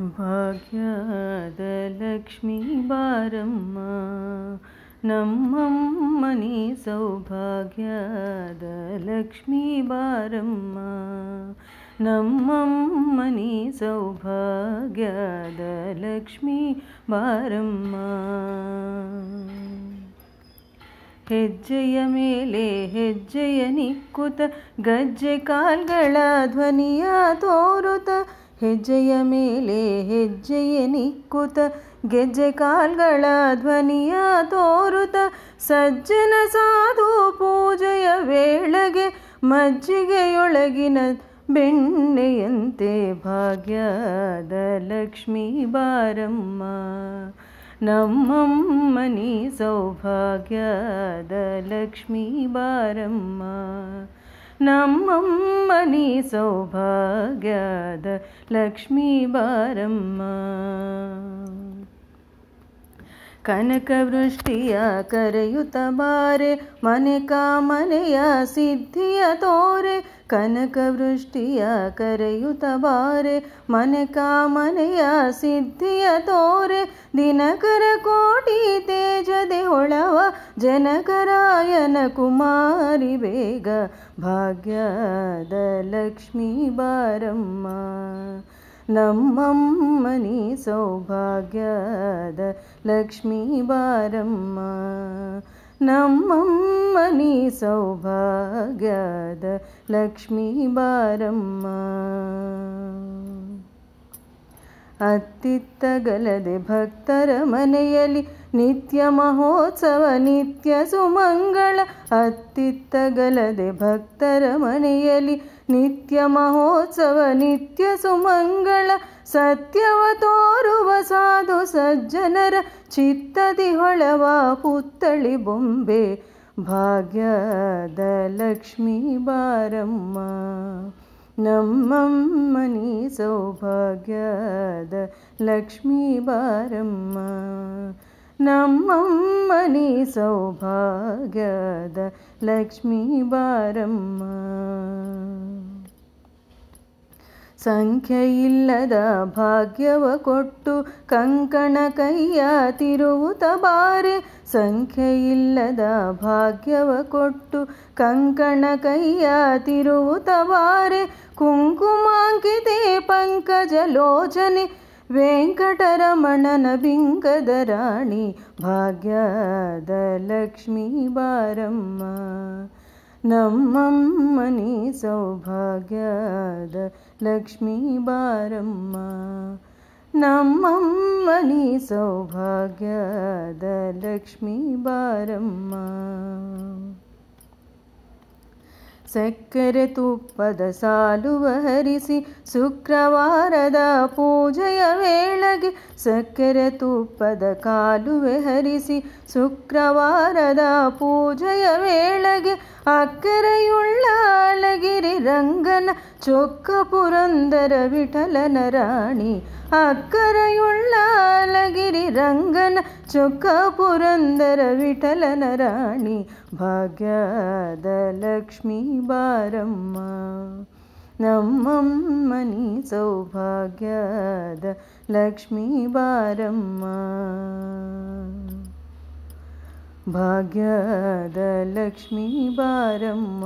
ಭಾಗ್ಯದ ಲಕ್ಷ್ಮಿ ಬಾರಮ್ಮ, ನಮ್ಮಮ್ಮನಿ ಸೌಭಾಗ್ಯದ ಲಕ್ಷ್ಮಿ ಬಾರಮ್ಮ, ನಮ್ಮಮ್ಮನಿ ಸೌಭಾಗ್ಯದ ಲಕ್ಷ್ಮಿ ಬಾರಮ್ಮ. ಹೆಜ್ಜೆಯ ಮೇಲೆ ಹೆಜ್ಜೆಯ ನಿಕ್ಕುತ, ಗಜ್ಜೆ ಕಾಲ್ಗಳ ಧ್ವನಿಯ ತೋರುತ ಹೆಜ್ಜೆಯ ಮೇಲೆ ಹೆಜ್ಜೆಯ ನಿಕ್ಕುತ, ಗೆಜ್ಜೆ ಕಾಲ್ಗಳ ಧ್ವನಿಯ ತೋರುತ, ಸಜ್ಜನ ಸಾಧು ಪೂಜೆಯ ವೇಳೆಗೆ ಮಜ್ಜಿಗೆಯೊಳಗಿನ ಬೆಣ್ಣೆಯಂತೆ ಭಾಗ್ಯದ ಲಕ್ಷ್ಮೀ ಬಾರಮ್ಮ. ನಮ್ಮಮ್ಮನಿ ಸೌಭಾಗ್ಯದ ಲಕ್ಷ್ಮೀ ಬಾರಮ್ಮ. ನಮ್ಮಮ್ಮನಿ ಸೌಭಾಗ್ಯದ ಲಕ್ಷ್ಮೀ ಬಾರಮ್ಮ ಕನಕವೃಷ್ಟಿಯ ಕರೆಯುತ್ತ ಬಾರೆ ಮನೆ ಕಾಮನೆಯ ಸಿದ್ಧಿಯ ತೋರೆ ಕನಕವೃಷ್ಟಿಯ ಕರೆಯುತ್ತ ಬಾರೆ ಮನೆ ಕಾಮನೆಯ ಸಿದ್ಧಿಯ ತೋರೆ ದಿನಕರ ಕೋಟಿ ತೇಜದೆ ಹೊಳವ ಜನಕರಾಯನ ಕುಮಾರಿ ಬೇಗ ಭಾಗ್ಯದ ಲಕ್ಷ್ಮೀ ಬಾರಮ್ಮ ನಮ್ಮಮ್ಮನಿ ಸೌಭಾಗ್ಯದ ಲಕ್ಷ್ಮೀ ಬಾರಮ್ಮ. ನಮ್ಮಮ್ಮನಿ ಸೌಭಾಗ್ಯದ ಲಕ್ಷ್ಮೀ ಬಾರಮ್ಮ. ಅತ್ತಿತ್ತಗಲದೆ ಭಕ್ತರ ಮನೆಯಲ್ಲಿ ನಿತ್ಯ ಮಹೋತ್ಸವ, ನಿತ್ಯ ಸುಮಂಗಳ ಅತ್ತಿತ್ತಗಲದೆ ಭಕ್ತರ ಮನೆಯಲ್ಲಿ ನಿತ್ಯ ಮಹೋತ್ಸವ, ನಿತ್ಯ ಸುಮಂಗಳ ಸತ್ಯವ ತೋರುವ ಸಾಧು ಸಜ್ಜನರ ಚಿತ್ತದಿ ಹೊಳವ ಪುತ್ತಳಿ ಬೊಂಬೆ, ಭಾಗ್ಯದ ಲಕ್ಷ್ಮೀ ಬಾರಮ್ಮ. ನಮ್ಮಮ್ಮನಿ ಸೌಭಾಗ್ಯದ ಲಕ್ಷ್ಮೀ ಬಾರಮ್ಮ. ನಮ್ಮಮ್ಮನಿ ಸೌಭಾಗ್ಯದ ಲಕ್ಷ್ಮೀ ಬಾರಮ್ಮ. ಸಂಖ್ಯೆಯಿಲ್ಲದ ಭಾಗ್ಯವ ಕೊಟ್ಟು ಕಂಕಣ ಕೈಯ ತಿರುವುತ ಬಾರೆ. ಸಂಖ್ಯೆಯಿಲ್ಲದ ಭಾಗ್ಯವ ಕೊಟ್ಟು ಕಂಕಣ ಕೈಯ ತಿರುವುತ ಬಾರೆ. ಕುಂಕುಮಾಂಕಿತೆ ಪಂಕಜಲೋಚನೆ वेङ्कटरमणनलिङ्गदराणि भाग्यदलक्ष्मीबारम्मा। नम्मं मनी सौभाग्यदलक्ष्मीबारम्मा। नम्मं मनी सौभाग्यदलक्ष्मी बारम्मा ಸಕ್ಕರೆ ತುಪ್ಪದ ಸಾಲುವ ಹರಿಸಿ ಶುಕ್ರವಾರದ ಪೂಜೆಯ ವೇಳೆಗೆ ಸಕ್ಕರೆ ತುಪ್ಪದ ಕಾಲುವೆ ಹರಿಸಿ ಶುಕ್ರವಾರದ ಪೂಜೆಯ ವೇಳೆಗೆ ಅಕ್ಕರೆಯುಳ್ಳ ರಂಗನ ಚೊಕ್ಕ ಪುರಂದರ ವಿಠಲನ ರಾಣಿ ಅಕ್ಕರೆಯುಳ್ಳ ಅಳಗಿರಿ ರಂಗನ ಚೊಕ್ಕ ಪುರಂದರ ವಿಠಲನ ರಾಣಿ ಭಾಗ್ಯದ ಲಕ್ಷ್ಮೀ ಬಾರಮ್ಮ ನಮ್ಮಮ್ಮನಿ ಸೌಭಾಗ್ಯದ ಲಕ್ಷ್ಮೀ ಬಾರಮ್ಮ ಭಾಗ್ಯದ ಲಕ್ಷ್ಮೀ ಬಾರಮ್ಮ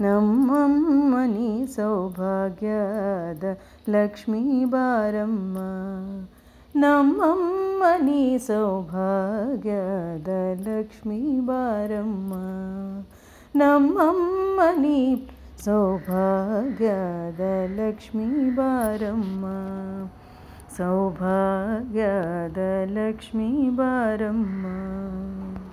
ನಮ್ಮಮ್ಮನಿ ಸೌಭಾಗ್ಯದ ಲಕ್ಷ್ಮೀ ಬಾರಮ್ಮ ನಮ್ಮಮ್ಮನಿ ಸೌಭಾಗ್ಯದ ಲಕ್ಷ್ಮೀ ಬಾರಮ್ಮ ನಮ್ಮಮ್ಮನಿ ಸೌಭಾಗ್ಯದ ಲಕ್ಷ್ಮೀ ಬಾರಮ್ಮ ಸೌಭಾಗ್ಯದ ಲಕ್ಷ್ಮೀ ಬಾರಮ್ಮ